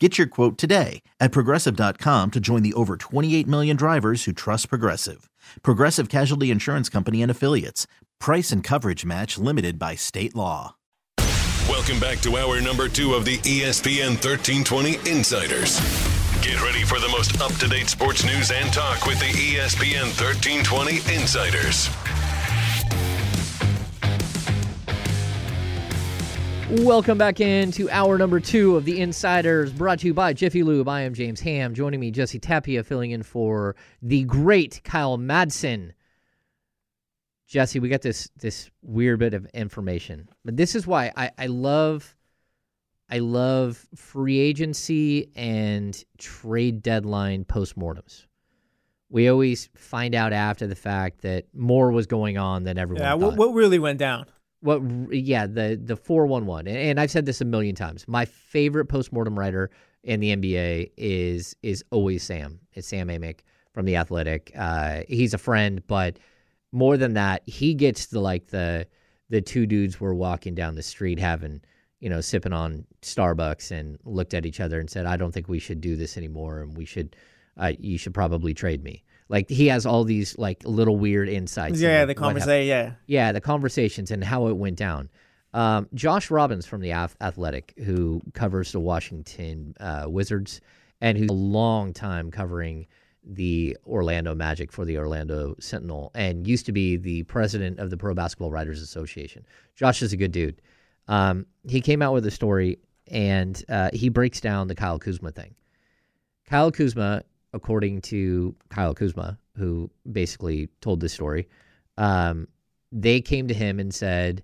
Get your quote today at progressive.com to join the over 28 million drivers who trust Progressive. Progressive Casualty Insurance Company and Affiliates. Price and coverage match limited by state law. Welcome back to hour number two of the ESPN 1320 Insiders. Get ready for the most up to date sports news and talk with the ESPN 1320 Insiders. Welcome back into hour number two of the Insiders, brought to you by Jiffy Lube. I am James Ham. Joining me, Jesse Tapia, filling in for the great Kyle Madsen. Jesse, we got this this weird bit of information, but this is why I, I love I love free agency and trade deadline postmortems. We always find out after the fact that more was going on than everyone Yeah, thought what, what really went down? What yeah the the 411 and, I've said this a million times. My favorite postmortem writer in the NBA is is always Sam. It's Sam Amick from the Athletic. Uh, he's a friend but more than that he gets the like the the two dudes were walking down the street having you know sipping on Starbucks and looked at each other and said I don't think we should do this anymore and we should uh, you should probably trade me like he has all these like little weird insights Yeah, the conversation. Yeah, yeah, the conversations and how it went down. Um, Josh Robbins from the Athletic, who covers the Washington uh, Wizards and who's a long time covering the Orlando Magic for the Orlando Sentinel and used to be the president of the Pro Basketball Writers Association. Josh is a good dude. Um, he came out with a story and uh, he breaks down the Kyle Kuzma thing. Kyle Kuzma, according to Kyle Kuzma, who basically told this story, um, they came to him and said,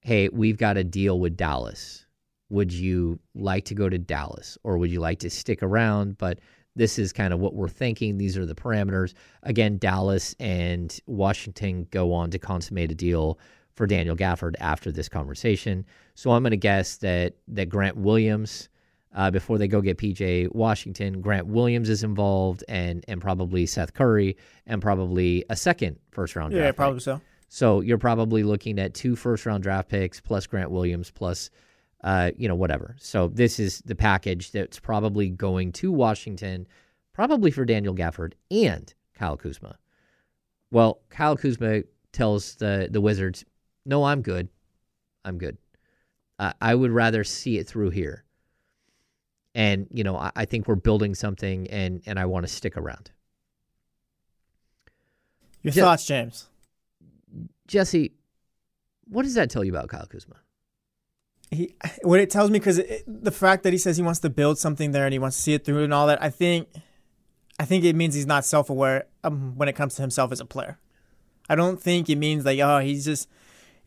Hey, we've got a deal with Dallas. Would you like to go to Dallas or would you like to stick around? But this is kind of what we're thinking. These are the parameters. Again, Dallas and Washington go on to consummate a deal for Daniel Gafford after this conversation. So I'm going to guess that that Grant Williams, uh, before they go get PJ Washington, Grant Williams is involved, and and probably Seth Curry, and probably a second first round. yeah, draft pick. Yeah, probably so. So you're probably looking at two first round draft picks plus Grant Williams plus, uh, you know, whatever. So this is the package that's probably going to Washington, probably for Daniel Gafford and Kyle Kuzma. Well, Kyle Kuzma tells the the Wizards, "No, I'm good. I'm good. I I would rather see it through here." And you know, I, I think we're building something, and and I want to stick around. Your Ja- thoughts, James? Jesse, what does that tell you about Kyle Kuzma? He, what it tells me because the fact that he says he wants to build something there and he wants to see it through and all that, I think, I think it means he's not self-aware um, when it comes to himself as a player. I don't think it means like oh he's just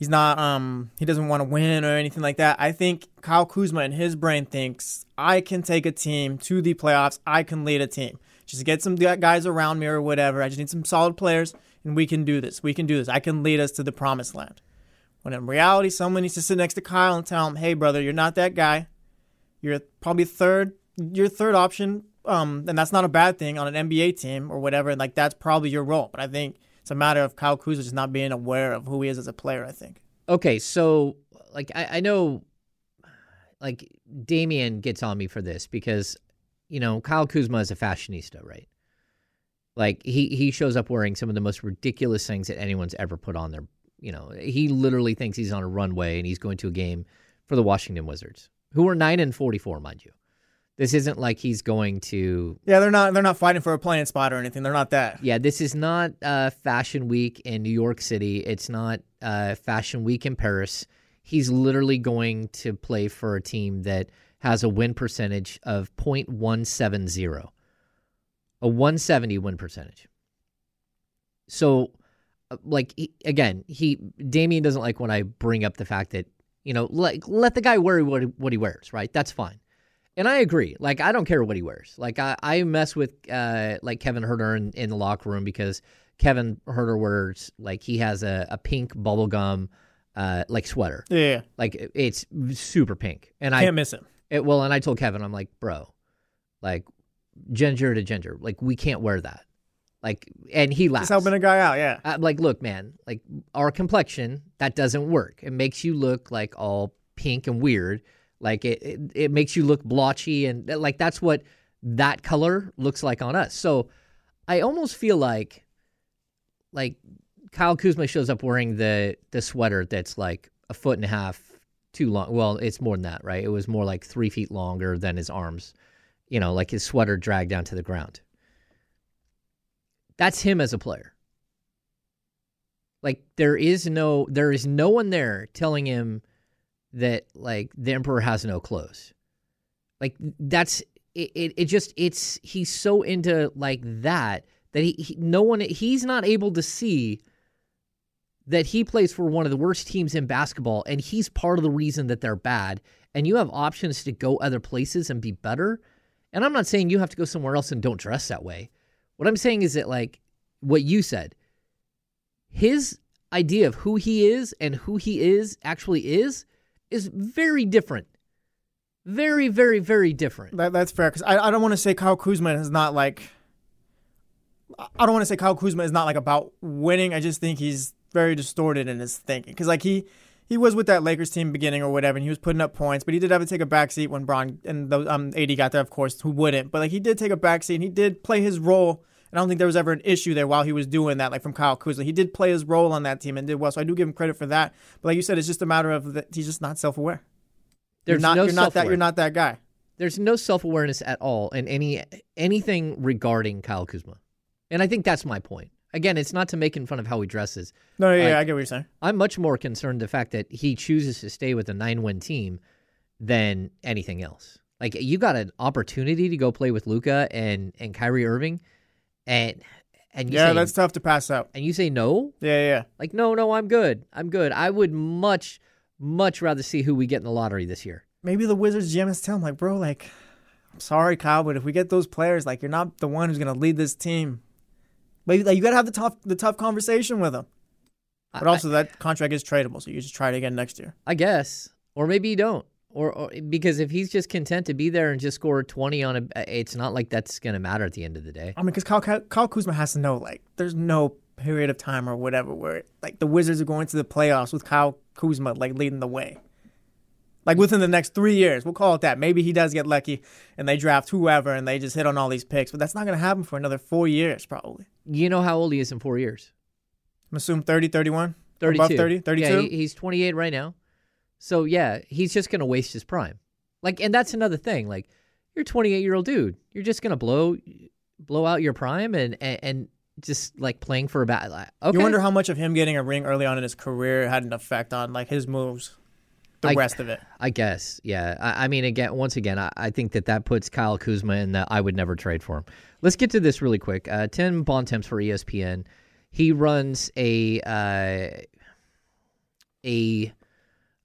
he's not um he doesn't want to win or anything like that. I think Kyle Kuzma in his brain thinks I can take a team to the playoffs. I can lead a team. Just get some guys around me or whatever. I just need some solid players and we can do this. We can do this. I can lead us to the promised land. When in reality, someone needs to sit next to Kyle and tell him, "Hey, brother, you're not that guy. You're probably third. You're third option. Um, and that's not a bad thing on an NBA team or whatever. Like that's probably your role. But I think it's a matter of Kyle Kuzma just not being aware of who he is as a player. I think. Okay, so like I, I know like Damien gets on me for this because you know Kyle Kuzma is a fashionista, right? Like he he shows up wearing some of the most ridiculous things that anyone's ever put on their. You know, he literally thinks he's on a runway and he's going to a game for the Washington Wizards, who are nine and forty four, mind you. This isn't like he's going to. Yeah, they're not. They're not fighting for a playing spot or anything. They're not that. Yeah, this is not uh, Fashion Week in New York City. It's not uh, Fashion Week in Paris. He's literally going to play for a team that has a win percentage of .170, a 170 win percentage. So, uh, like he, again, he Damian doesn't like when I bring up the fact that you know, like let the guy wear what what he wears, right? That's fine. And I agree. Like I don't care what he wears. Like I, I mess with uh like Kevin Huerter in, in the locker room because Kevin Huerter wears like he has a, a pink bubblegum uh like sweater. Yeah, Like it's super pink. And I can't miss him. it, well and I told Kevin, I'm like, bro, like ginger to ginger. Like we can't wear that. Like and he laughs. He's helping a guy out. Yeah, Uh, like, look, man, like our complexion, that doesn't work. It makes you look like all pink and weird. Like it, it, it makes you look blotchy, and like that's what that color looks like on us. So I almost feel like, like Kyle Kuzma shows up wearing the the sweater that's like a foot and a half too long. Well, it's more than that, right? It was more like three feet longer than his arms. You know, like his sweater dragged down to the ground. That's him as a player. Like there is no there is no one there telling him that like the emperor has no clothes. Like that's it, it, it just it's he's so into like that that he, he no one he's not able to see that he plays for one of the worst teams in basketball and he's part of the reason that they're bad and you have options to go other places and be better. And I'm not saying you have to go somewhere else and don't dress that way. What I'm saying is that, like what you said, his idea of who he is and who he is actually is is very different. Very, very, very different. that, that's fair. Because I, I don't want to say Kyle Kuzma is not like. I don't want to say Kyle Kuzma is not like about winning. I just think he's very distorted in his thinking. Because like he he was with that Lakers team beginning or whatever, and he was putting up points, but he did have to take a back seat when Bron and the um AD got there. Of course, who wouldn't? But like he did take a back seat, and he did play his role. I don't think there was ever an issue there while he was doing that, like from Kyle Kuzma. He did play his role on that team and did well, so I do give him credit for that. But like you said, it's just a matter of that he's just not self aware. You're There's not, no you're not that. You're not that guy. There's no self awareness at all in any anything regarding Kyle Kuzma, and I think that's my point. Again, it's not to make making fun of how he dresses. No, yeah, Like- yeah, I get what you're saying. I'm much more concerned the fact that he chooses to stay with a nine win team than anything else. Like you got an opportunity to go play with Luka and and Kyrie Irving, and and you Yeah, say, that's tough to pass up. and you say no. Yeah, yeah. Like no, no, I'm good. I'm good. I would much much rather see who we get in the lottery this year. Maybe the Wizards GM has to tell him, like, bro, like, I'm sorry, Kyle, but if we get those players, like, you're not the one who's gonna lead this team. Maybe like you gotta have the tough the tough conversation with him. But I- also that contract is tradable, so you just try it again next year. I guess, or maybe you don't, or, or because if he's just content to be there and just score twenty on a, it's not like that's going to matter at the end of the day. I mean, because Kyle, Kyle Kyle Kuzma has to know, like, there's no period of time or whatever where like the Wizards are going to the playoffs with Kyle Kuzma like leading the way. Like within the next three years, we'll call it that. Maybe he does get lucky and they draft whoever and they just hit on all these picks, but that's not going to happen for another four years probably. You know how old he is in four years? I'm assuming 30, 31? 32. Above 30, 32? Yeah, he, he's 28 right now. So yeah, he's just gonna waste his prime. Like, and that's another thing. Like, you're a 28 year old dude. You're just gonna blow blow out your prime and and, and just like playing for a. Like, okay, You wonder how much of him getting a ring early on in his career had an effect on like his moves, the I- rest of it. I guess, yeah. I, I mean, again, once again, I, I think that that puts Kyle Kuzma in the I would never trade for him. Let's get to this really quick. Uh, Tim Bontemps for ESPN. He runs a uh, a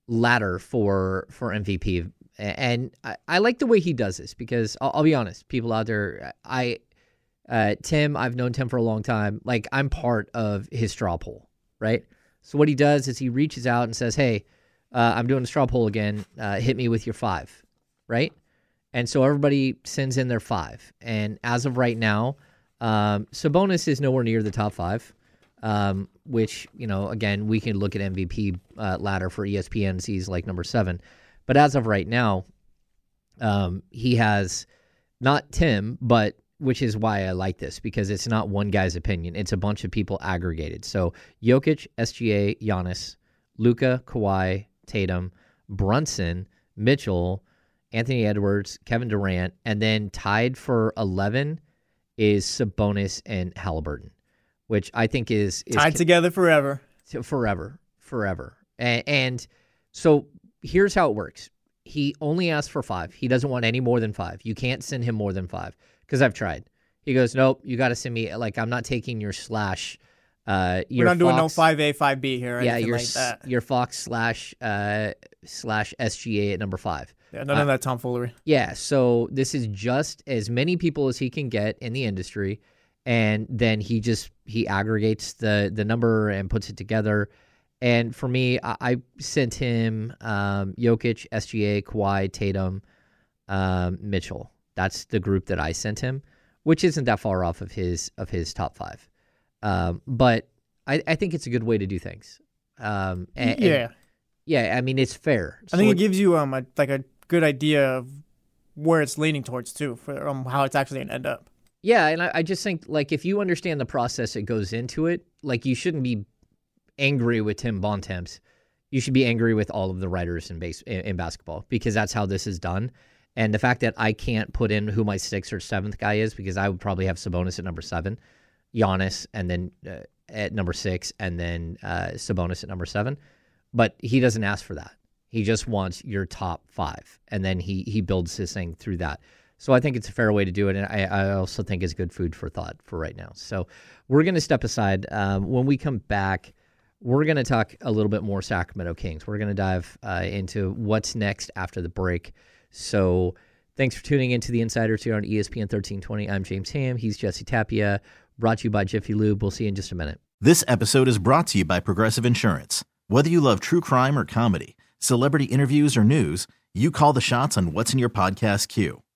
ladder for for MVP, and I, I like the way he does this because I'll, I'll be honest, people out there, I uh, Tim, I've known Tim for a long time. Like I'm part of his straw poll, right? So what he does is he reaches out and says, "Hey, uh, I'm doing a straw poll again. Uh, hit me with your five, right?" And so everybody sends in their five. And as of right now, um, Sabonis is nowhere near the top five. Um, which you know, again, we can look at MVP uh, ladder for ESPN. He's like number seven, but as of right now, um, he has not Tim, but which is why I like this because it's not one guy's opinion; it's a bunch of people aggregated. So Jokic, SGA, Giannis, Luka, Kawhi, Tatum, Brunson, Mitchell, Anthony Edwards, Kevin Durant, and then tied for 11 is Sabonis and Halliburton, which I think is, is Tied together forever. forever, forever. And, and so here's how it works. He only asked for five. He doesn't want any more than five. You can't send him more than five because I've tried. He goes, nope. You got to send me like I'm not taking your slash. Uh, We're not doing no five A, five B here yeah, your like your Fox slash uh slash SGA at number five. Yeah, none of that tomfoolery. Yeah, so this is just as many people as he can get in the industry, and then he just he aggregates the the number and puts it together. And for me, I, I sent him um, Jokic, SGA, Kawhi, Tatum, um, Mitchell. That's the group that I sent him, which isn't that far off of his of his top five. Um, but I, I think it's a good way to do things. Um, and, and- yeah, yeah. I mean, it's fair. I think So it gives you um a, like a good idea of where it's leaning towards too, for um how it's actually gonna end up. Yeah, and I, I just think like if you understand the process that goes into it, like you shouldn't be angry with Tim Bontemps. You should be angry with all of the writers in base in, in basketball because that's how this is done. And the fact that I can't put in who my sixth or seventh guy is because I would probably have Sabonis at number seven, Giannis, and then uh, at number six, and then uh, Sabonis at number seven. But he doesn't ask for that. He just wants your top five, and then he he builds his thing through that. So I think it's a fair way to do it, and I, I also think it's good food for thought for right now. So we're going to step aside. Um, when we come back, we're going to talk a little bit more Sacramento Kings. We're going to dive uh, into what's next after the break. So thanks for tuning into the Insiders here on ESPN 1320. I'm James Ham. He's Jesse Tapia. Brought to you by Jiffy Lube. We'll see you in just a minute. This episode is brought to you by Progressive Insurance. Whether you love true crime or comedy, celebrity interviews or news, you call the shots on what's in your podcast queue.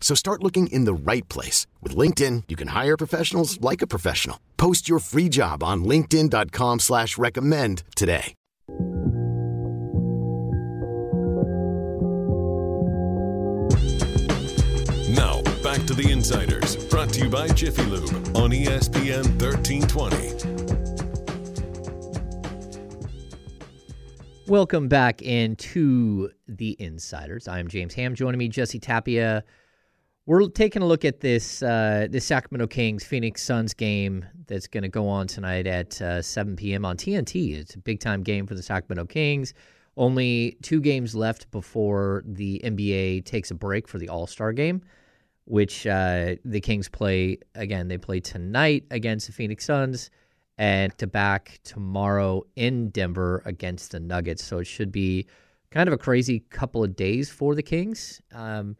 So start looking in the right place. With LinkedIn, you can hire professionals like a professional. Post your free job on linkedin.com slash recommend today. Now, back to the Insiders, brought to you by Jiffy Lube on ESPN 1320. Welcome back into the Insiders. I am James Ham. Joining me, Jesse Tapia. We're taking a look at this uh, this Sacramento Kings Phoenix Suns game that's going to go on tonight at uh, 7 p.m. on TNT. It's a big time game for the Sacramento Kings. Only two games left before the NBA takes a break for the All Star game, which uh, the Kings play again. They play tonight against the Phoenix Suns and to back tomorrow in Denver against the Nuggets. So it should be kind of a crazy couple of days for the Kings. Um,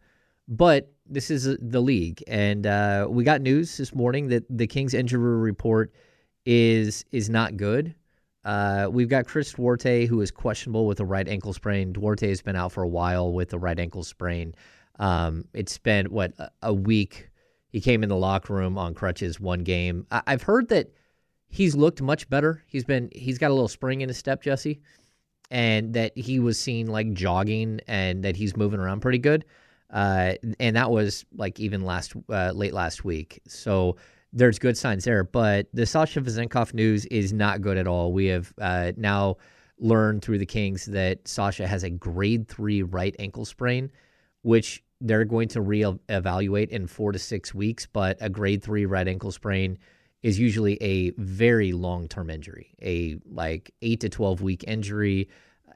but this is the league, and uh, we got news this morning that the Kings injury report is is not good. Uh, we've got Chris Duarte, who is questionable with a right ankle sprain. Duarte has been out for a while with a right ankle sprain. Um, it's been what a, a week. He came in the locker room on crutches one game. I, I've heard that he's looked much better. He's been he's got a little spring in his step, Jesse, and that he was seen like jogging and that he's moving around pretty good. Uh, and that was like even last uh, late last week. So there's good signs there. But the Sasha Vezenkov news is not good at all. We have uh, now learned through the Kings that Sasha has a grade three right ankle sprain, which they're going to reevaluate in four to six weeks. But a grade three right ankle sprain is usually a very long term injury, a like eight to 12 week injury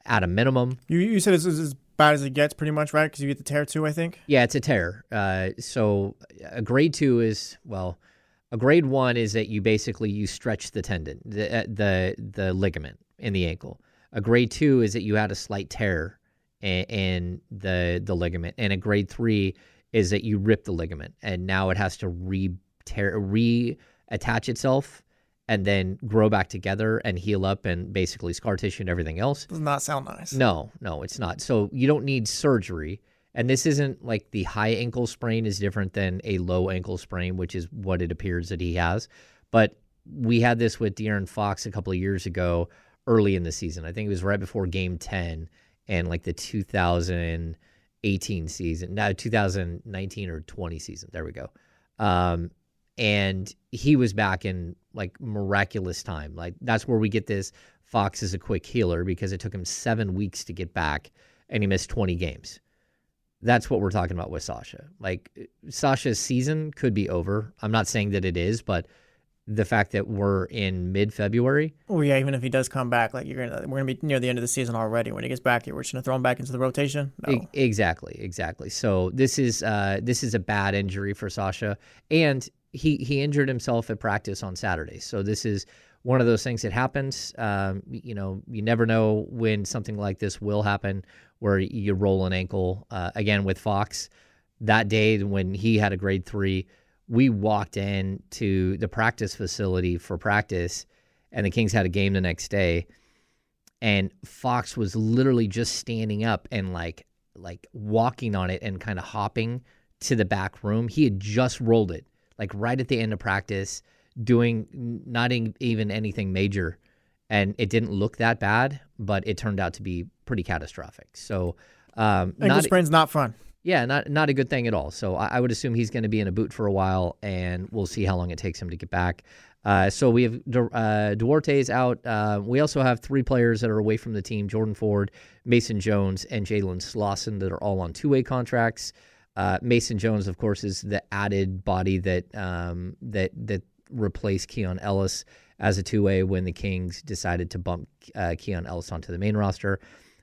at a minimum. You, you said it's as bad as it gets, pretty much, right? Because you get the tear too, I think. Yeah, it's a tear. Uh, so a grade two is, well, a grade one is that you basically you stretch the tendon, the uh, the the ligament in the ankle. A grade two is that you had a slight tear in, in the the ligament, and a grade three is that you rip the ligament, and now it has to re tear reattach itself and then grow back together and heal up and basically scar tissue and everything else. Does not sound nice. No, no, it's not. So you don't need surgery. And this isn't like the high ankle sprain is different than a low ankle sprain, which is what it appears that he has. But we had this with De'Aaron Fox a couple of years ago, early in the season. I think it was right before Game Ten and like the 2018 season, now 2019 or 20 season. There we go. Um, and he was back in like miraculous time. Like that's where we get this. Fox is a quick healer because it took him seven weeks to get back, and he missed 20 games. That's what we're talking about with Sasha. Like Sasha's season could be over. I'm not saying that it is, but the fact that we're in mid February. Oh yeah, even if he does come back, like you're gonna, we're gonna be near the end of the season already. When he gets back, here, we're just gonna throw him back into the rotation. No. E- exactly, exactly. So this is uh, this is a bad injury for Sasha, and he he injured himself at practice on Saturday. So this is one of those things that happens. Um, you know, you never know when something like this will happen, where you roll an ankle. Uh, again with Fox, that day when he had a grade three, we walked in to the practice facility for practice, and the Kings had a game the next day, and Fox was literally just standing up and like like walking on it and kind of hopping to the back room. He had just rolled it like right at the end of practice, doing not even anything major. And it didn't look that bad, but it turned out to be pretty catastrophic. So, um, ankle not, sprain's not fun. Yeah, not not a good thing at all. So I, I would assume he's going to be in a boot for a while, and we'll see how long it takes him to get back. Uh, so we have uh, Duarte's out. Uh, we also have three players that are away from the team: Jordan Ford, Mason Jones, and Jalen Slawson, that are all on two-way contracts. Uh, Mason Jones, of course, is the added body that um, that that replaced Keon Ellis as a two way when the Kings decided to bump uh, Keon Ellis onto the main roster.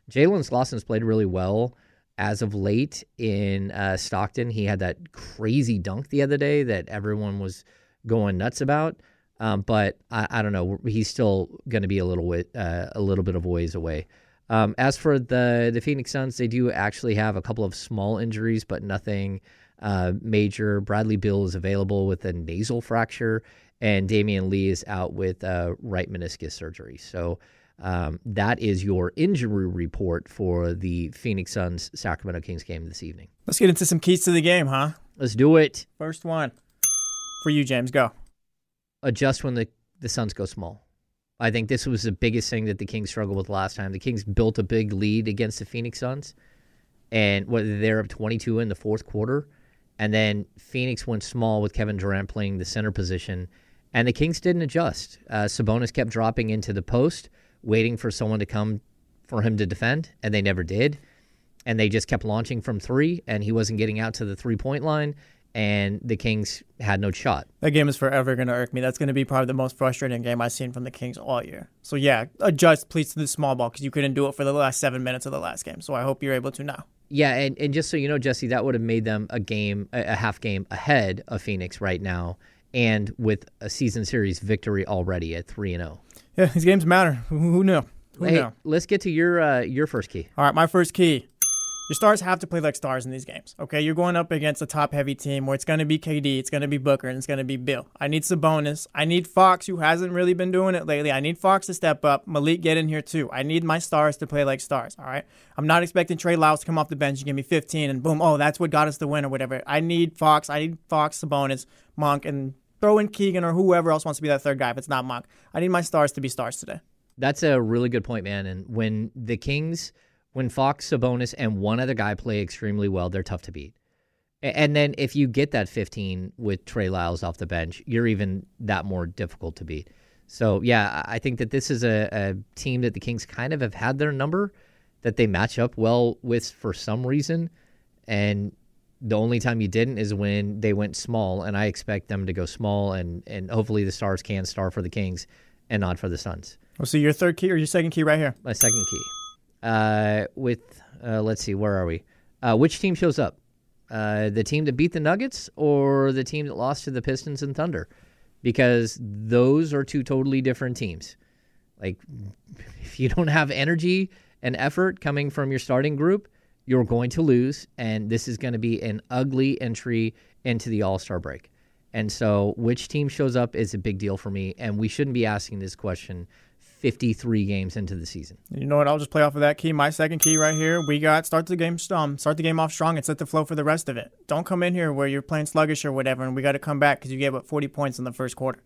Jalen Slawson's played really well as of late in uh, Stockton. He had that crazy dunk the other day that everyone was going nuts about. Um, but I, I, don't know. He's still going to be a little bit, uh, a little bit of ways away. Um, as for the the Phoenix Suns, they do actually have a couple of small injuries, but nothing uh, major. Bradley Beal is available with a nasal fracture, and Damion Lee is out with uh, right meniscus surgery. So um, that is your injury report for the Phoenix Suns Sacramento Kings game this evening. Let's get into some keys to the game, huh? Let's do it. First one for you, James. Go. Adjust when the the Suns go small. I think this was the biggest thing that the Kings struggled with last time. The Kings built a big lead against the Phoenix Suns, and what they're up 22 in the fourth quarter, and then Phoenix went small with Kevin Durant playing the center position, and the Kings didn't adjust. Uh, Sabonis kept dropping into the post, waiting for someone to come for him to defend, and they never did. And they just kept launching from three, and he wasn't getting out to the three point line and the Kings had no shot. That game is forever going to irk me. That's going to be probably the most frustrating game I've seen from the Kings all year. So yeah, adjust please to the small ball because you couldn't do it for the last seven minutes of the last game. So I hope you're able to now. Yeah, and, and just so you know, Jesse, that would have made them a game, a half game ahead of Phoenix right now, and with a season series victory already at three and zero. Oh. Yeah, these games matter. Who, who knew? Who hey, knew? let's get to your uh, your first key. All right, my first key your stars have to play like stars in these games. Okay, you're going up against a top heavy team where it's going to be KD, it's going to be Booker, and it's going to be Beal. I need Sabonis. I need Fox, who hasn't really been doing it lately. I need Fox to step up. Malik, get in here too. I need my stars to play like stars. All right, I'm not expecting Trey Lyles to come off the bench and give me 15 and boom, oh that's what got us the win or whatever. I need Fox. I need Fox, Sabonis, Monk, and throw in Keegan or whoever else wants to be that third guy if it's not Monk. I need my stars to be stars today. That's a really good point, man. And when the Kings when Fox, Sabonis, and one other guy play extremely well, they're tough to beat. And then if you get that 15 with Trey Lyles off the bench, you're even that more difficult to beat. So yeah, I think that this is a, a team that the Kings kind of have had their number, that they match up well with for some reason, and the only time you didn't is when they went small, and I expect them to go small, and and hopefully the Stars can star for the Kings, and not for the Suns. Well, so your third key or your second key right here. My second key, uh, with uh, let's see, where are we? Uh, which team shows up? Uh, the team that beat the Nuggets or the team that lost to the Pistons and Thunder? Because those are two totally different teams. Like, if you don't have energy and effort coming from your starting group, you're going to lose, and this is going to be an ugly entry into the All Star break. And so, which team shows up is a big deal for me, and we shouldn't be asking this question 53 games into the season. You know what? I'll just play off of that key. My second key right here. We got start the game um, start the game off strong and set the flow for the rest of it. Don't come in here where you're playing sluggish or whatever, and we got to come back because you gave up 40 points in the first quarter.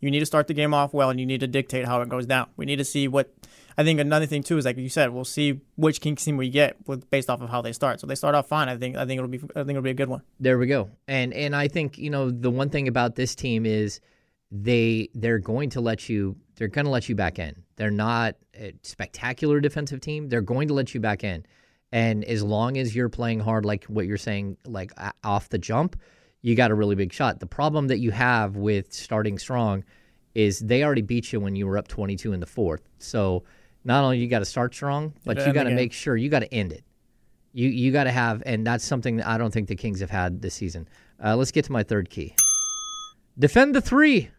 You need to start the game off well, and you need to dictate how it goes down. We need to see what. I think another thing too is like you said, we'll see which Kings team we get with based off of how they start. So they start off fine. I think I think it'll be I think it'll be a good one. There we go. And and I think you know the one thing about this team is they they're going to let you they're going to let you back in. They're not a spectacular defensive team. They're going to let you back in. And as long as you're playing hard, like what you're saying, like off the jump, you got a really big shot. The problem that you have with starting strong is they already beat you when you were up 22 in the fourth. So not only you got to start strong, but you got to make sure you got to end it. You you got to have, and that's something that I don't think the Kings have had this season. Uh, let's get to my third key. Defend the three.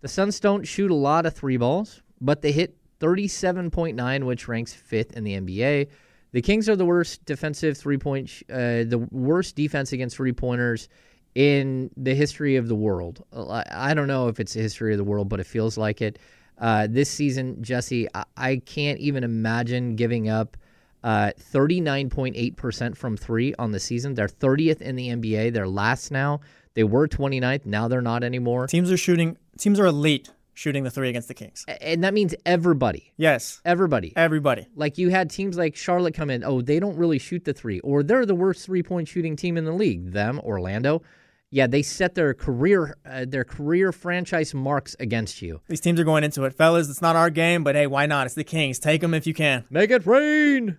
The Suns don't shoot a lot of three balls, but they hit 37.9, which ranks fifth in the NBA. The Kings are the worst defensive three point, uh, the worst defense against three pointers in the history of the world. Uh, I I don't know if it's the history of the world, but it feels like it. Uh, this season, Jesse, I, I can't even imagine giving up uh, 39.8% from three on the season. They're 30th in the NBA. They're last now. They were 29th. Now they're not anymore. Teams are shooting. Teams are elite shooting the three against the Kings. And that means everybody. Yes, Everybody. everybody. Like you had teams like Charlotte come in, oh, they don't really shoot the three, or they're the worst three point shooting team in the league. Them, Orlando. Yeah, they set their career uh, their career franchise marks against you. These teams are going into it, fellas. It's not our game, but hey, why not? It's the Kings. Take them if you can. Make it rain.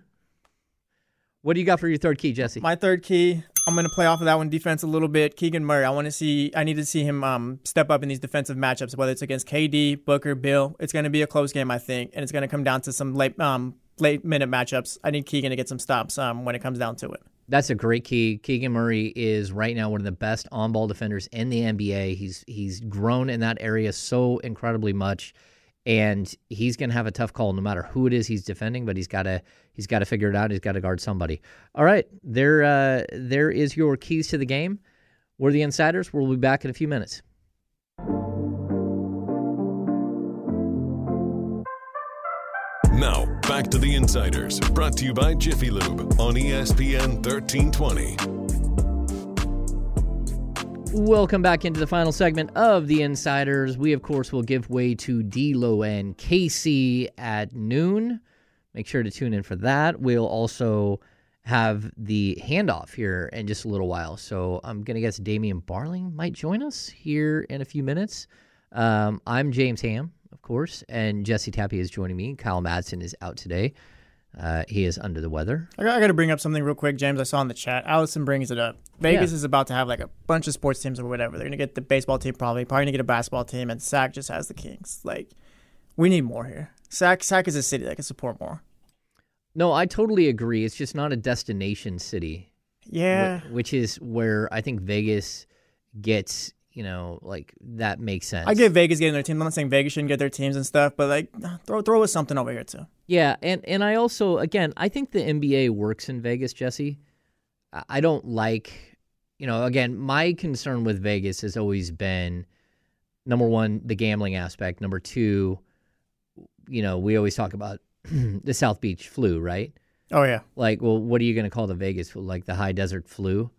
What do you got for your third key, Jesse? My third key, I'm going to play off of that one defense a little bit. Keegan Murray, I want to see, I need to see him um, step up in these defensive matchups, whether it's against KD, Booker, Beal. It's going to be a close game, I think, and it's going to come down to some late, um, late minute matchups. I need Keegan to get some stops um, when it comes down to it. That's a great key. Keegan Murray is right now one of the best on-ball defenders in the NBA. He's he's grown in that area so incredibly much, and he's going to have a tough call no matter who it is he's defending. But he's got to he's got to figure it out. He's got to guard somebody. All right, there uh, there is your keys to the game. We're the insiders. We'll be back in a few minutes. Now, back to the Insiders, brought to you by Jiffy Lube on ESPN 1320. Welcome back into the final segment of the Insiders. We, of course, will give way to D'Lo and Casey at noon. Make sure to tune in for that. We'll also have the handoff here in just a little while. So I'm going to guess Damian Barling might join us here in a few minutes. Um, I'm James Ham, of course, and Jesse Tapia is joining me. Kyle Madsen is out today. Uh, he is under the weather. I got, I got to bring up something real quick, James. I saw in the chat. Allison brings it up. Vegas Yeah. is about to have like a bunch of sports teams or whatever. They're going to get the baseball team probably, probably going to get a basketball team, and SAC just has the Kings. Like, we need more here. SAC, SAC is a city that can support more. No, I totally agree. It's just not a destination city. Yeah. wh- which is where I think Vegas gets, you know, like that makes sense. I get Vegas getting their team. I'm not saying Vegas shouldn't get their teams and stuff, but like uh, throw throw us something over here too. Yeah, and and I also again, I think the NBA works in Vegas, Jesse. I- I don't like, you know, again, my concern with Vegas has always been number one, the gambling aspect. Number two, you know, we always talk about the South Beach flu, right? Oh yeah, Like, well, what are you going to call the Vegas flu? Like the high desert flu?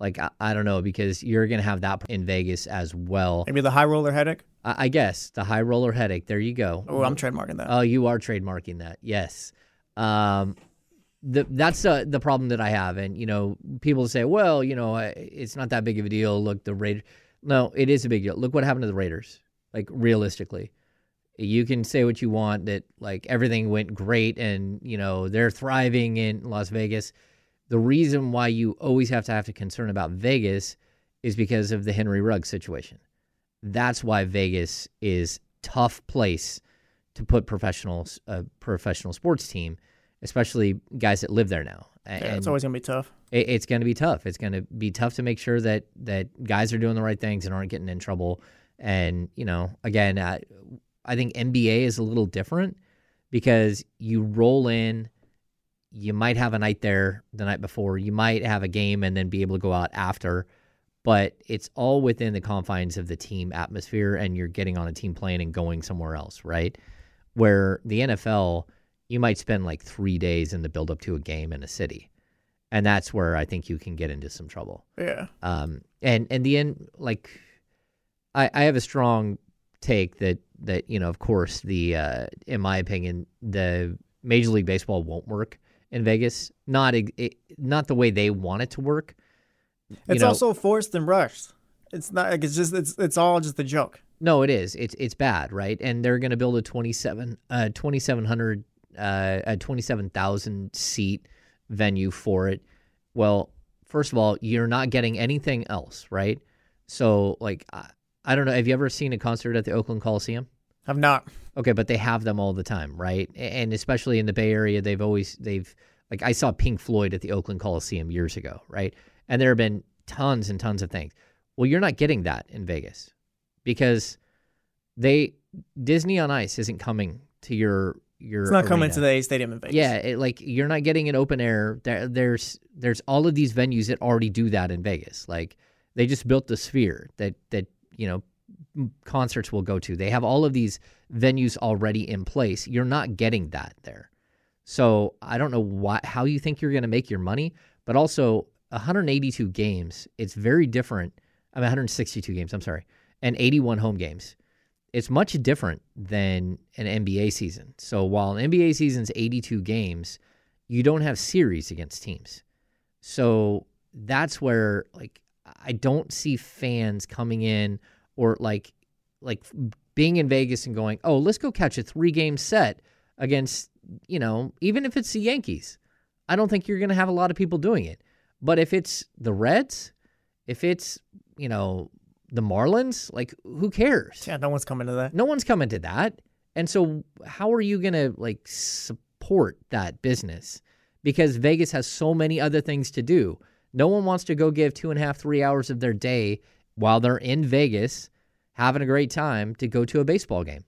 Like, I, I don't know because you're going to have that in Vegas as well. maybe the high roller headache. I, I guess the high roller headache. There you go. Oh, I'm trademarking that. Oh, you are trademarking that. Yes. Um, the, that's uh, the problem that I have. And, you know, people say, well, you know, it's not that big of a deal. Look, the Raiders. No, it is a big deal. Look what happened to the Raiders, like realistically. You can say what you want that, like, everything went great and, you know, they're thriving in Las Vegas. The reason why you always have to have to concern about Vegas is because of the Henry Ruggs situation. That's why Vegas is tough place to put professionals a professional sports team especially guys that live there now. And yeah, it's always gonna be tough. It, it's gonna be tough. It's gonna be tough to make sure that that guys are doing the right things and aren't getting in trouble. And you know, again, uh, I think NBA is a little different because you roll in. You might have a night there the night before. You might have a game and then be able to go out after, but it's all within the confines of the team atmosphere, and you're getting on a team plane and going somewhere else, right? Where the NFL, you might spend like three days in the build up to a game in a city. And that's where I think you can get into some trouble. Yeah. Um, and, and the end, like, I, I have a strong take that, that, you know, of course, the, uh, in my opinion, the Major League Baseball won't work in Vegas. Not, it, not the way they want it to work. It's know, also forced and rushed. It's not like it's just it's it's all just a joke. No, it is. It's it's bad, right? And they're going to build a 27 uh 2700 uh, a 27,000 seat venue for it. Well, first of all, you're not getting anything else, right? So, like, I, I don't know. Have you ever seen a concert at the Oakland Coliseum? I've not. Okay, but they have them all the time, right? And especially in the Bay Area, they've always they've like I saw Pink Floyd at the Oakland Coliseum years ago, right? And there have been tons and tons of things. Well, you're not getting that in Vegas because they Disney on Ice isn't coming to your your. It's not arena. coming to the A Stadium in Vegas. Yeah, it, like you're not getting an open air. There, there's there's all of these venues that already do that in Vegas. Like they just built the Sphere that that you know concerts will go to. They have all of these venues already in place. You're not getting that there. So I don't know why how you think you're going to make your money, but also 182 games. It's very different. I mean 162 games. I'm sorry, and 81 home games it's much different than an NBA season. So while an NBA season's 82 games, you don't have series against teams. So that's where like I don't see fans coming in or like like being in Vegas and going, "Oh, let's go catch a 3-game set against, you know, even if it's the Yankees." I don't think you're going to have a lot of people doing it. But if it's the Reds, if it's, you know, the Marlins, like who cares? Yeah, no one's coming to that. No one's coming to that. And so how are you going to like support that business? Because Vegas has so many other things to do. No one wants to go give two and a half, three hours of their day while they're in Vegas having a great time to go to a baseball game.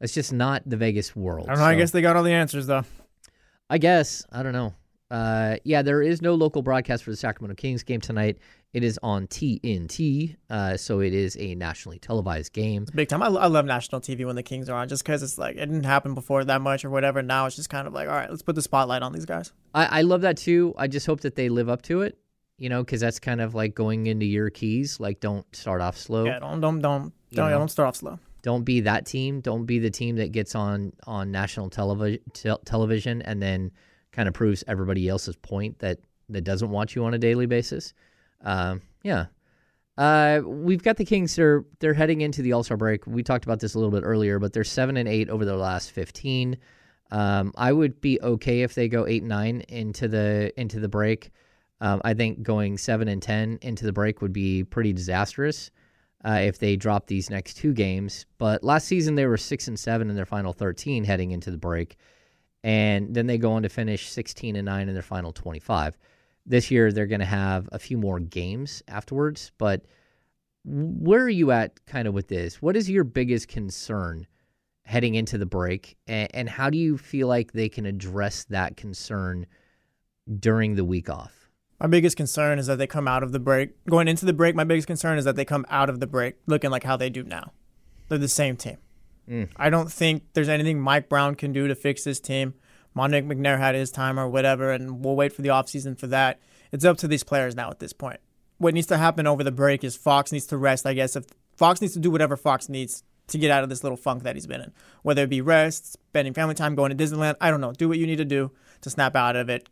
That's just not the Vegas world. I don't know. So, I guess they got all the answers though. I guess. I don't know. Uh, yeah, there is no local broadcast for the Sacramento Kings game tonight. It is on TNT, uh, so it is a nationally televised game. Big time. I, I love national TV when the Kings are on, just because it's like it didn't happen before that much or whatever. Now it's just kind of like, all right, let's put the spotlight on these guys. I, I love that too. I just hope that they live up to it. You know, because that's kind of like going into your keys. Like, don't start off slow. Yeah, don't don't don't don't, don't start off slow. Don't be that team. Don't be the team that gets on on national television te- television and then kind of proves everybody else's point that that doesn't want you on a daily basis. Um, yeah. Uh, we've got the Kings. They're they're heading into the All Star break. We talked about this a little bit earlier, but they're seven and eight over their last fifteen. Um, I would be okay if they go eight and nine into the into the break. Um, I think going seven and ten into the break would be pretty disastrous uh, if they drop these next two games. But last season they were six and seven in their final thirteen heading into the break, and then they go on to finish sixteen and nine in their final twenty five. This year, they're going to have a few more games afterwards. But where are you at kind of with this? What is your biggest concern heading into the break? And, and how do you feel like they can address that concern during the week off? My biggest concern is that they come out of the break. Going into the break, my biggest concern is that they come out of the break looking like how they do now. They're the same team. Mm. I don't think there's anything Mike Brown can do to fix this team. Monte McNair had his time or whatever, and we'll wait for the offseason for that. It's up to these players now at this point. What needs to happen over the break is Fox needs to rest, I guess. If Fox needs to do whatever Fox needs to get out of this little funk that he's been in, whether it be rest, spending family time, going to Disneyland, I don't know. Do what you need to do to snap out of it.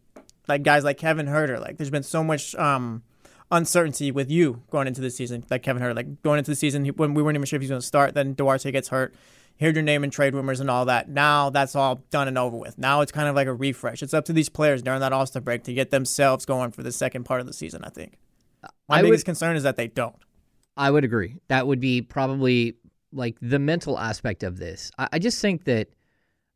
Like guys like Kevin Huerter. Like there's been so much um, uncertainty with you going into the season. Like Kevin Huerter, like going into the season he, when we weren't even sure if he's going to start. Then Duarte gets hurt. Heard your name in trade rumors and all that. Now that's all done and over with. Now it's kind of like a refresh. It's up to these players during that All Star break to get themselves going for the second part of the season. I think. My I biggest would- concern is that they don't. I would agree. That would be probably like the mental aspect of this. I, I just think that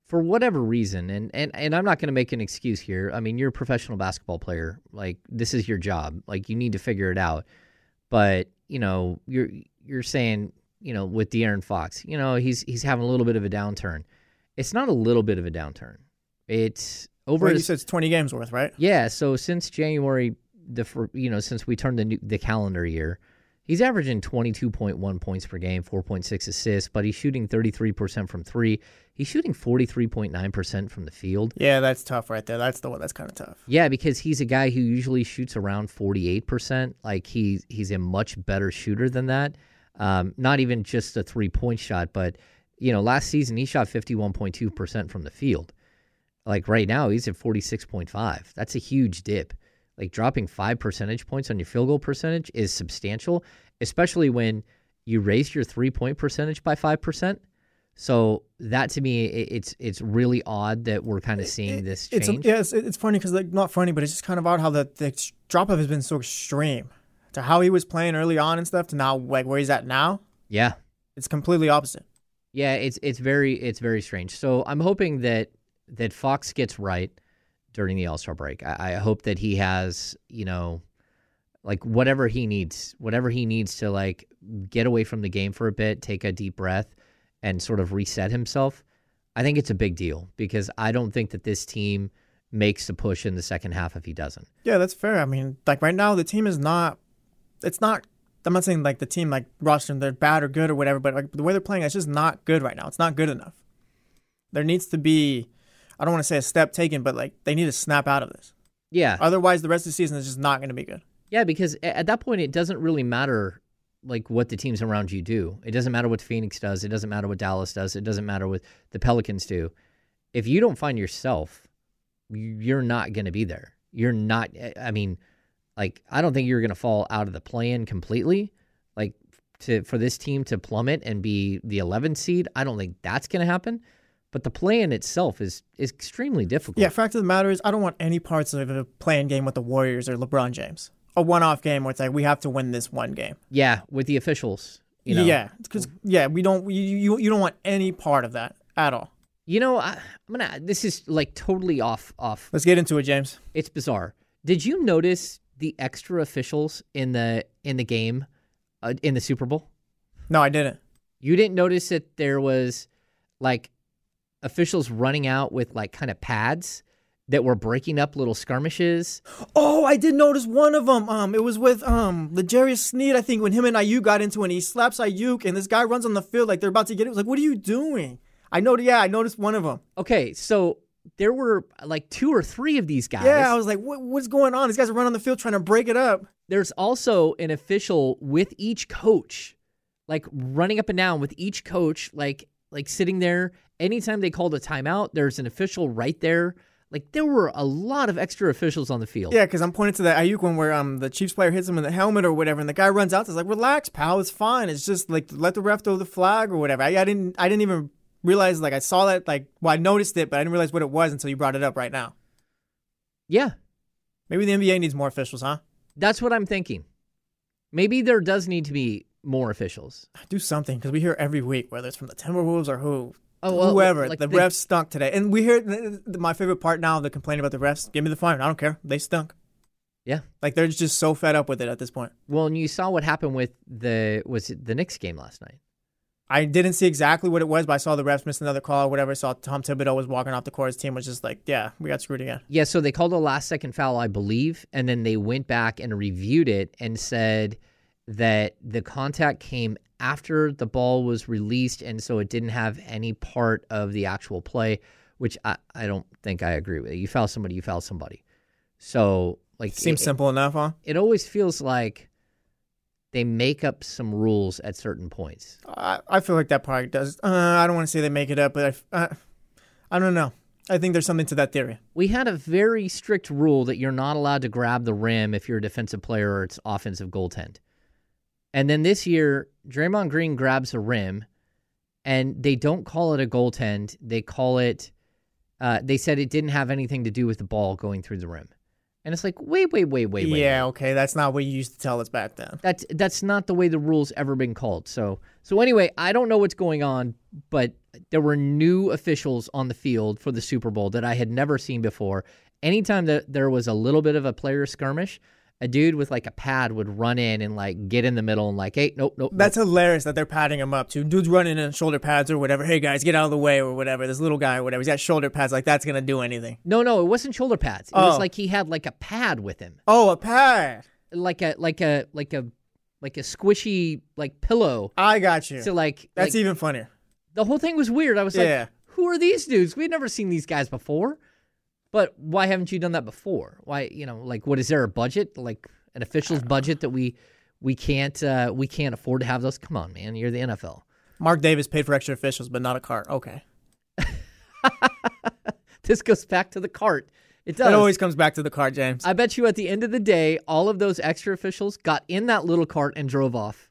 for whatever reason, and, and, and I'm not going to make an excuse here. I mean, you're a professional basketball player. Like this is your job. Like you need to figure it out. But you know, you're you're saying you know with De'Aaron Fox, you know he's he's having a little bit of a downturn. It's not a little bit of a downturn. It's over. Well, you said it's 20 games worth, right? yeah. So since January, the you know since we turned the new, the calendar year, he's averaging twenty two point one points per game, four point six assists, but he's shooting thirty three percent from three. He's shooting forty three point nine percent from the field. Yeah, that's tough right there. That's the one that's kind of tough. Yeah, because he's a guy who usually shoots around forty eight percent. Like he's he's a much better shooter than that. Um, not even just a three point shot, but you know, last season he shot fifty one point two percent from the field. Like right now, he's at 46.5. That's a huge dip. Like dropping five percentage points on your field goal percentage is substantial, especially when you raise your three point percentage by 5%. So that to me, it's it's really odd that we're kind of seeing this It's change. yeah, it's, it's funny because like not funny, but it's just kind of odd how the, the drop off has been so extreme to how he was playing early on and stuff to now like where he's at now. yeah. It's completely opposite. Yeah, it's it's very it's very strange. So I'm hoping that that Fox gets right during the All Star break. I, I hope that he has you know like whatever he needs, whatever he needs to like get away from the game for a bit, take a deep breath, and sort of reset himself. I think it's a big deal because I don't think that this team makes the push in the second half if he doesn't. Yeah, that's fair. I mean, like right now, the team is not. It's not. I'm not saying like the team like roster they're bad or good or whatever, but like the way they're playing, it's just not good right now. It's not good enough. There needs to be. I don't want to say a step taken, but like they need to snap out of this. Yeah, Otherwise, the rest of the season is just not going to be good. Yeah, because at that point it doesn't really matter like what the teams around you do. It doesn't matter what Phoenix does. It doesn't matter what Dallas does. It doesn't matter what the Pelicans do. If you don't find yourself, you- you're not going to be there. You're not. Eh, I mean, like I don't think you're going to fall out of the play-in completely. Like to for this team to plummet and be the 11th seed, I don't think that's going to happen. But the play-in itself is is extremely difficult. Yeah, fact of the matter is, I don't want any parts of a playing game with the Warriors or LeBron James. A one-off game where it's like we have to win this one game. yeah, with the officials. You know, Yeah, because yeah, we don't. You, you you don't want any part of that at all. You know, I, I'm gonna. This is like totally off. Off. Let's get into it, James. It's bizarre. Did you notice the extra officials in the in the game, uh, in the Super Bowl? No, I didn't. You didn't notice that there was like officials running out with like kind of pads that were breaking up little skirmishes. Oh, I did notice one of them. Um, it was with um L'Jarius Sneed, I think, when him and Aiyuk got into it. and He slaps Aiyuk, and this guy runs on the field like they're about to get it. It was like, what are you doing? I know. Yeah, I noticed one of them. Okay, so there were like two or three of these guys. Yeah, I was like, what, what's going on? These guys are running on the field trying to break it up. there's also an official with each coach like running up and down with each coach like like sitting there anytime they called a timeout there's an official right there like there were a lot of extra officials on the field Yeah, because I'm pointing to that Aiyuk one where um the Chiefs player hits him in the helmet or whatever, and the guy runs out. It's like, relax, pal, it's fine. It's just like let the ref throw the flag or whatever. I, I didn't I didn't even realize like I saw that like well I noticed it, but I didn't realize what it was until you brought it up right now. yeah Maybe the NBA needs more officials, huh? that's what i'm thinking maybe there does need to be more officials Do something because we hear every week whether it's from the Timberwolves or who. Oh, well, whoever like the, refs stunk today, and we hear th- th- my favorite part now. The complaining about the refs. Give me the fine. I don't care. They stunk. yeah Like they're just so fed up with it at this point. well and you saw what happened with the was it the Knicks game last night I didn't see exactly what it was, but I saw the refs miss another call or whatever. I saw Tom Thibodeau was walking off the court. His team was just like, yeah, we got screwed again. Yeah, so they called a last second foul, I believe, and then they went back and reviewed it and said that the contact came after the ball was released, and so it didn't have any part of the actual play, which I, I don't think I agree with. You foul somebody, you foul somebody. So like Seems it, simple enough, huh? It always feels like they make up some rules at certain points. I, I feel like that probably does. Uh, I don't want to say they make it up, but I, uh, I don't know. I think there's something to that theory. we had a very strict rule that you're not allowed to grab the rim if you're a defensive player or it's offensive goaltend. And then this year, Draymond Green grabs a rim, and they don't call it a goaltend. They call it. Uh, they said it didn't have anything to do with the ball going through the rim, and it's like, wait, wait, wait, wait, wait. yeah, okay, that's not what you used to tell us back then. That's that's not the way the rules ever been called. So so anyway, I don't know what's going on, but there were new officials on the field for the Super Bowl that I had never seen before. Anytime that there was a little bit of a player skirmish, a dude with like a pad would run in and like get in the middle and like, hey, nope, nope. That's hilarious that they're padding him up too. Dude's running in shoulder pads or whatever. Hey guys, get out of the way or whatever. This little guy or whatever. He's got shoulder pads. Like that's gonna do anything. no, no, it wasn't shoulder pads. It was Oh. like he had like a pad with him, Oh, a pad. like a like a like a like a squishy like pillow. I got you. So like that's like, even funnier. the whole thing was weird. I was Yeah. like, who are these dudes? We've never seen these guys before. But why haven't you done that before? Why, you know, like what is there a budget? Like an official's budget that we we can't uh we can't afford to have those? Come on, man. You're the NFL. Mark Davis paid for extra officials, but not a cart. Okay. This goes back to the cart. It does. It always comes back to the cart, James. I bet you at the end of the day, all of those extra officials got in that little cart and drove off.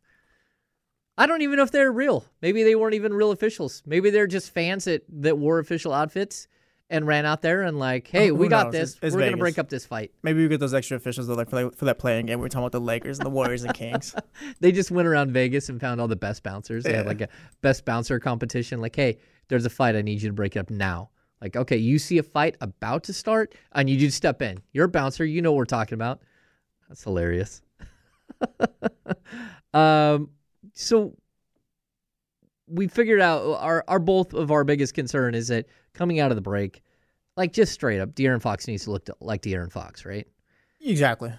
I don't even know if they're real. Maybe they weren't even real officials. Maybe they're just fans that, that wore official outfits and ran out there and like, hey, Who we got knows? this. It's- it's We're gonna break up this fight. Maybe we get those extra officials though, like for, that- for that playing game. We are talking about the Lakers and the Warriors and Kings. They just went around Vegas and found all the best bouncers. They had Yeah. like a best bouncer competition. Like, hey, there's a fight. I need you to break it up now. Like, okay, you see a fight about to start. I need you to step in. You're a bouncer. You know what we're talking about. That's hilarious. um, so we figured out uh, our our both of our biggest concern is that coming out of the break, like just straight up, De'Aaron Fox needs to look to, like De'Aaron Fox, right? exactly.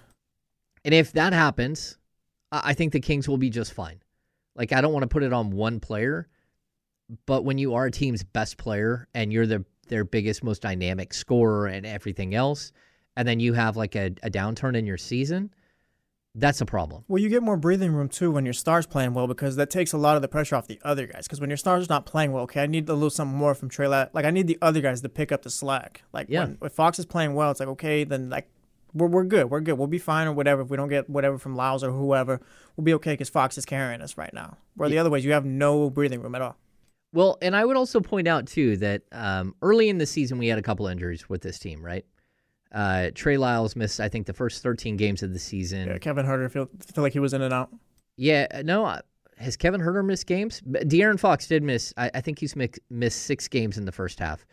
And if that happens, I think the Kings will be just fine. Like I don't want to put it on one player, but when you are a team's best player and you're the their biggest, most dynamic scorer and everything else, and then you have like a, a downturn in your season, that's a problem. Well, you get more breathing room too when your stars playing well because that takes a lot of the pressure off the other guys. Because when your stars not playing well, okay, I need a little something more from Trey. La- like I need the other guys to pick up the slack. Like Yeah. when if Fox is playing well, it's like okay, then like we're we're good, we're good, we'll be fine or whatever. If we don't get whatever from Lyles or whoever, we'll be okay because Fox is carrying us right now. Where the other ways, you have no breathing room at all. Well, and I would also point out too that um, early in the season we had a couple injuries with this team, right? Uh, Trey Lyles missed, I think, the first 13 games of the season. Yeah, Kevin Huerter feel feel like he was in and out. Yeah, uh, no. uh, Has Kevin Huerter missed games? De'Aaron Fox did miss. I, I think he's mi- missed six games in the first half,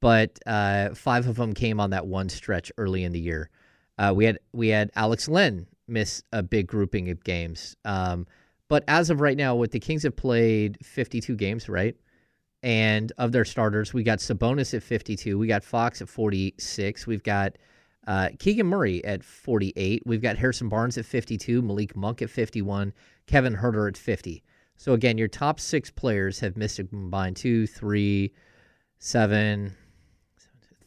but uh, five of them came on that one stretch early in the year. Uh, we had we had Alex Len miss a big grouping of games. Um, but as of right now, what the Kings have played 52 games, right? And of their starters, we got Sabonis at 52. We got Fox at 46. We've got uh, Keegan Murray at 48. We've got Harrison Barnes at 52. Malik Monk at 51. Kevin Huerter at 50. So again, your top six players have missed a combined two, three, seven,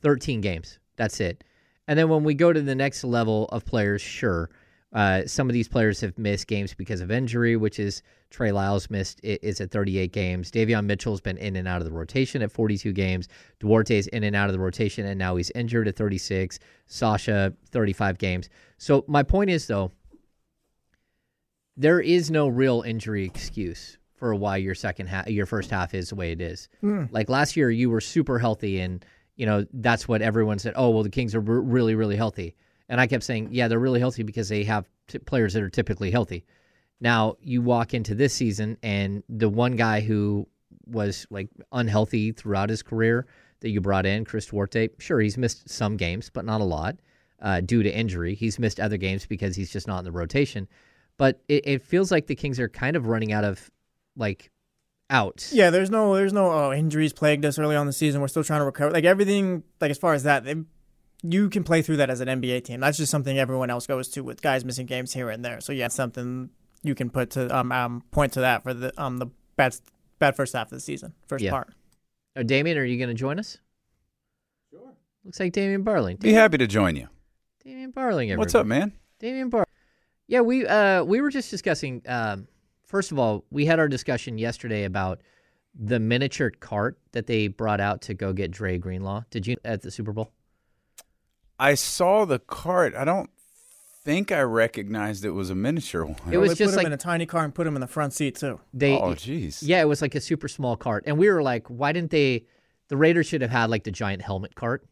13 games. That's it. And then when we go to the next level of players, sure, uh, some of these players have missed games because of injury, which is Trey Lyles missed is at 38 games. Davion Mitchell's been in and out of the rotation at 42 games. Duarte's in and out of the rotation, and now he's injured at 36. Sasha 35 games. So my point is though, there is no real injury excuse for why your second half, your first half is the way it is. Like last year, you were super healthy, and you know that's what everyone said. Oh well, the Kings are r- really, really healthy, and I kept saying, yeah, they're really healthy because they have t- players that are typically healthy. Now you walk into this season, and the one guy who was like unhealthy throughout his career that you brought in, Chris Duarte, sure he's missed some games, but not a lot uh, due to injury. He's missed other games because he's just not in the rotation. But it, it feels like the Kings are kind of running out of like outs. Yeah, there's no there's no oh injuries plagued us early on the season. We're still trying to recover. Like everything, like as far as that, they, you can play through that as an NBA team. That's just something everyone else goes to with guys missing games here and there. So yeah, something you can put to um, um point to that for the um the bad bad first half of the season, first Yeah. part. Uh, Damien, are you going to join us? Sure. Looks like Damien Barling. Be happy to join you. Damien Barling. What's up, man? Damien Bar. Yeah, we uh we were just discussing. Um, first of all, we had our discussion yesterday about the miniature cart that they brought out to go get Dre Greenlaw? Did you at the Super Bowl? I saw the cart. I don't think I recognized it was a miniature one. It was they just put him like in a tiny car and put him in the front seat too. they. oh, jeez. Yeah, it was like a super small cart, and we were like, why didn't they? The Raiders should have had like the giant helmet cart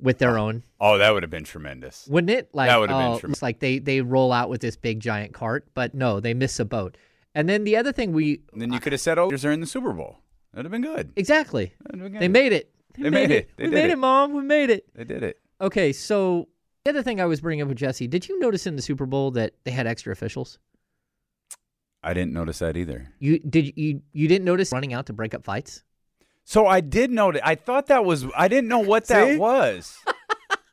with their oh. own, Oh, that would have been tremendous. wouldn't it? Like That would have been oh, trem- It's like they they roll out with this big giant cart, but no, they miss a boat. And then the other thing we And then you could have said, "Oh, they're in the Super Bowl." That'd have been good. exactly That'd have been they made it. They made it. They we did made it. it, mom. We made it. They did it. Okay, so the other thing I was bringing up with Jesse, did you notice in the Super Bowl that they had extra officials? I didn't notice that either. You did you you didn't notice running out to break up fights? So I did notice. I thought that was. I didn't know what that was.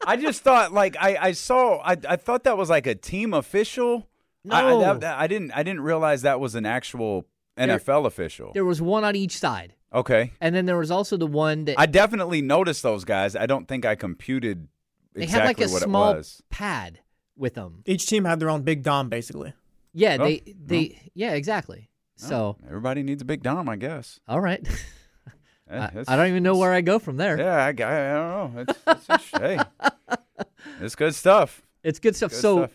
I just thought like I, I saw. I, I thought that was like a team official. I, I, No. that- that- I didn't. I didn't realize that was an actual NFL official. There was one on each side, Okay. and then there was also the one that I definitely noticed those guys. I don't think I computed they exactly had like a what small pad with them. Each team had their own big dom, basically. Yeah, Oh, they they yeah exactly. Oh, so Everybody needs a big dom, I guess. all right, I, I don't even know where I go from there. Yeah, I, I, I don't know. It's, it's just, hey, it's good stuff. It's good stuff. Good so stuff.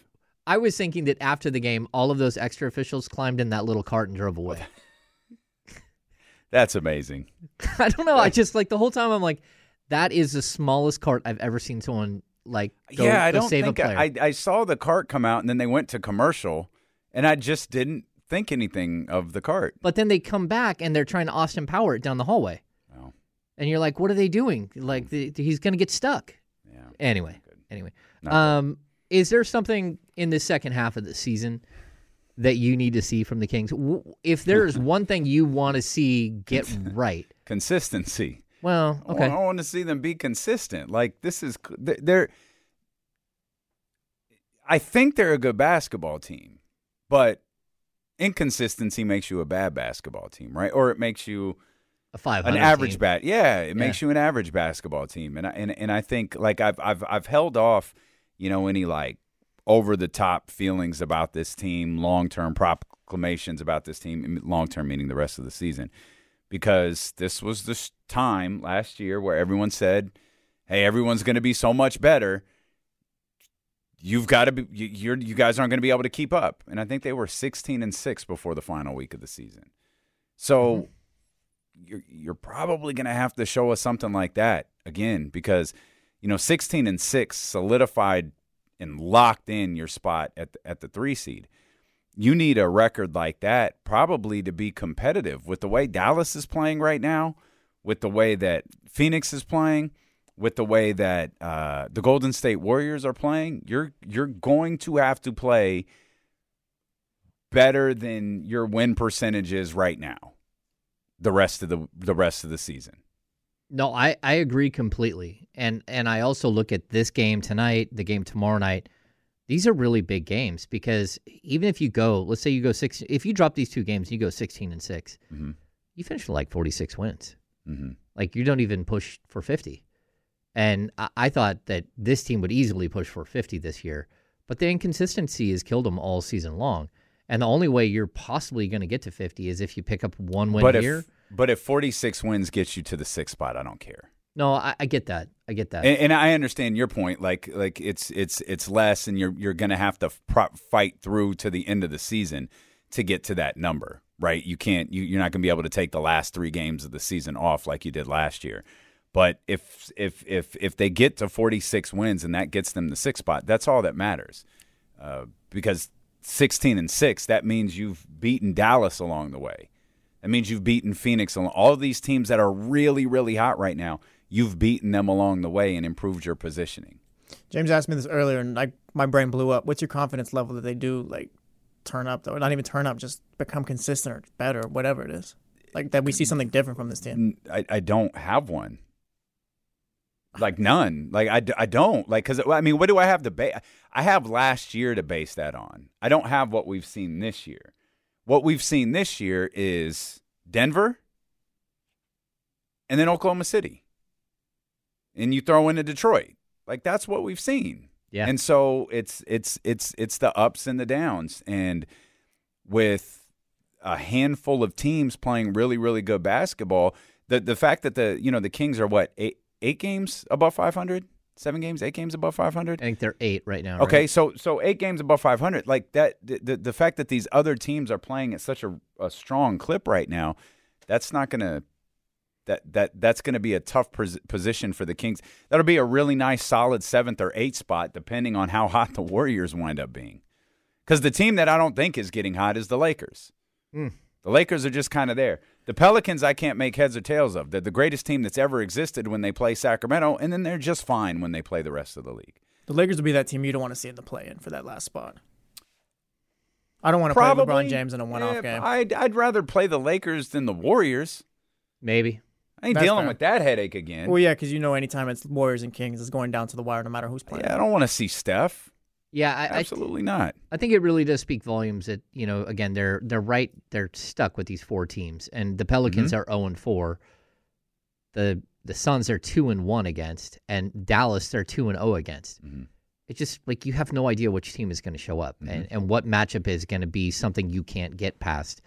I was thinking that after the game, all of those extra officials climbed in that little cart and drove away. That's amazing. I don't know. I just like the whole time I'm like, that is the smallest cart I've ever seen someone like go, yeah, I don't think a player. I, I saw the cart come out and then they went to commercial, and I just didn't think anything of the cart. but then they come back and they're trying to Austin Power it down the hallway, Oh, and you're like, what are they doing? Like the, he's gonna get stuck. yeah. Anyway, anyway, Not um, is there something in the second half of the season that you need to see from the Kings? If there is one thing you want to see get right, Consistency. Well, I okay, want- I want to see them be consistent. Like this is they're. I think they're a good basketball team, but inconsistency makes you a bad basketball team, right? Or it makes you a five an average team. bat. Yeah, it makes you an average basketball team, and I, and and I think like I've I've I've held off, you know, any like over the top feelings about this team, long term proclamations about this team, long term meaning the rest of the season, because this was the time last year where everyone said, "Hey, everyone's going to be so much better." You've got to be. you- You're. You guys aren't going to be able to keep up, and I think they were 16 and six before the final week of the season. So mm-hmm. you're you're probably going to have to show us something like that again because you know 16 and 6 solidified and locked in your spot at the, at the 3 seed. You need a record like that probably to be competitive with the way Dallas is playing right now, with the way that Phoenix is playing, with the way that uh, the Golden State Warriors are playing. You're you're going to have to play better than your win percentage is right now the rest of the the rest of the season. No, I, I agree completely. And and I also look at this game tonight, the game tomorrow night. These are really big games because even if you go, let's say you go six, if you drop these two games, you go sixteen and 6 Mhm. you finish with like forty six wins. Mm-hmm. Like you don't even push for fifty. And I, I thought that this team would easily push for fifty this year, but the inconsistency has killed them all season long. And the only way you're possibly going to get to fifty is if you pick up one win But here. if but if 46 wins gets you to the sixth spot, I don't care. No, I, I get that. I get that. And, and I understand your point. Like like it's it's it's less, and you're you're going to have to fight through to the end of the season to get to that number, right? You can't. You, you're not going to be able to take the last three games of the season off like you did last year. But if if if if they get to 46 wins and that gets them the sixth spot, that's all that matters. Uh, because 16 and six, that means you've beaten Dallas along the way. That means you've beaten Phoenix. along- All these teams that are really, really hot right now, you've beaten them along the way and improved your positioning. James asked me this earlier, and like my brain blew up. What's your confidence level that they do like turn up, though? Not even turn up, just become consistent or better, whatever it is. Like that we see something different from this team. I don't have one. Like none. Like I, I don't. Like because I mean, what do I have to base? I have last year to base that on. I don't have what we've seen this year. What we've seen this year is Denver, and then Oklahoma City, and you throw into Detroit. Like that's what we've seen. Yeah. And so it's it's it's it's the ups and the downs, and with a handful of teams playing really, really good basketball. The the fact that the you know the Kings are what eight eight games above 500, seven games, eight games above 500. I think they're eight right now. Okay, right? so so eight games above 500, like that. The, the the fact that these other teams are playing at such a, a strong clip right now, that's not going to that that that's going to be a tough pos- position for the Kings. That'll be a really nice, solid seventh or eighth spot, depending on how hot the Warriors wind up being. Because the team that I don't think is getting hot is the Lakers. Mm. The Lakers are just kind of there. The Pelicans, I can't make heads or tails of. They're the greatest team that's ever existed when they play Sacramento, and then they're just fine when they play the rest of the league. The Lakers would be that team you don't want to see in the play-in for that last spot. I don't want to play LeBron James in a one-off yeah, game. I'd, I'd rather play the Lakers than the Warriors. maybe. I ain't That's dealing fair. with that headache again. Well, yeah, because you know, anytime it's Warriors and Kings, it's going down to the wire, no matter who's playing. yeah, I don't want to see Steph. Yeah, I, I, Absolutely not. I think it really does speak volumes that you know again they're they're right they're stuck with these four teams and the Pelicans Mm-hmm. are zero and four. The the Suns are two and one against and Dallas they're two and zero against. Mm-hmm. It's just like you have no idea which team is going to show up Mm-hmm. and and what matchup is going to be something you can't get past.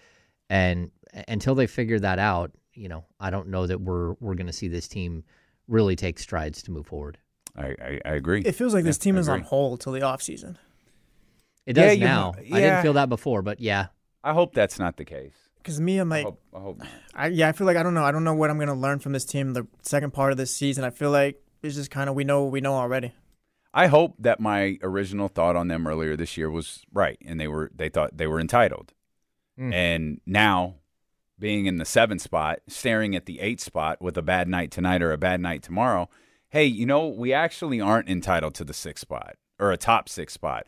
And until they figure that out, you know, I don't know that we're we're going to see this team really take strides to move forward. I, I, I agree. It feels like this team I is on hold till the offseason. It Yeah, does you- now. I didn't feel that before, but yeah. I hope that's not the case. Because me, I'm I like, hope, I hope. I, yeah, I feel like I don't know. I don't know what I'm going to learn from this team the second part of this season. I feel like it's just kind of we know what we know already. I hope that my original thought on them earlier this year was right, and they were they thought they were entitled, Mm. and now being in the seventh spot, staring at the eighth spot with a bad night tonight or a bad night tomorrow. Hey, you know we actually aren't entitled to the sixth spot or a top six spot.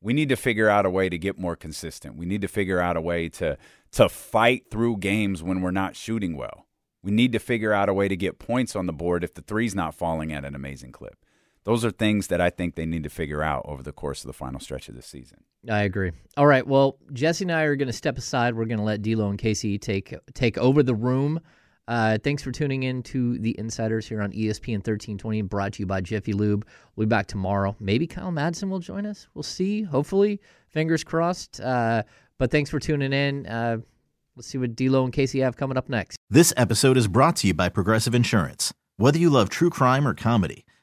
We need to figure out a way to get more consistent. We need to figure out a way to to fight through games when we're not shooting well. We need to figure out a way to get points on the board if the three's not falling at an amazing clip. Those are things that I think they need to figure out over the course of the final stretch of the season. I agree. All right. Well, Jesse and I are going to step aside. We're going to let D'Lo and Casey take take over the room. Uh, thanks for tuning in to the Insiders here on ESPN 1320, brought to you by Jiffy Lube. We'll be back tomorrow. Maybe Kyle Madsen will join us. We'll see. Hopefully, fingers crossed. Uh, but thanks for tuning in. Uh, let's see what D'Lo and Casey have coming up next. This episode is brought to you by Progressive Insurance. Whether you love true crime or comedy,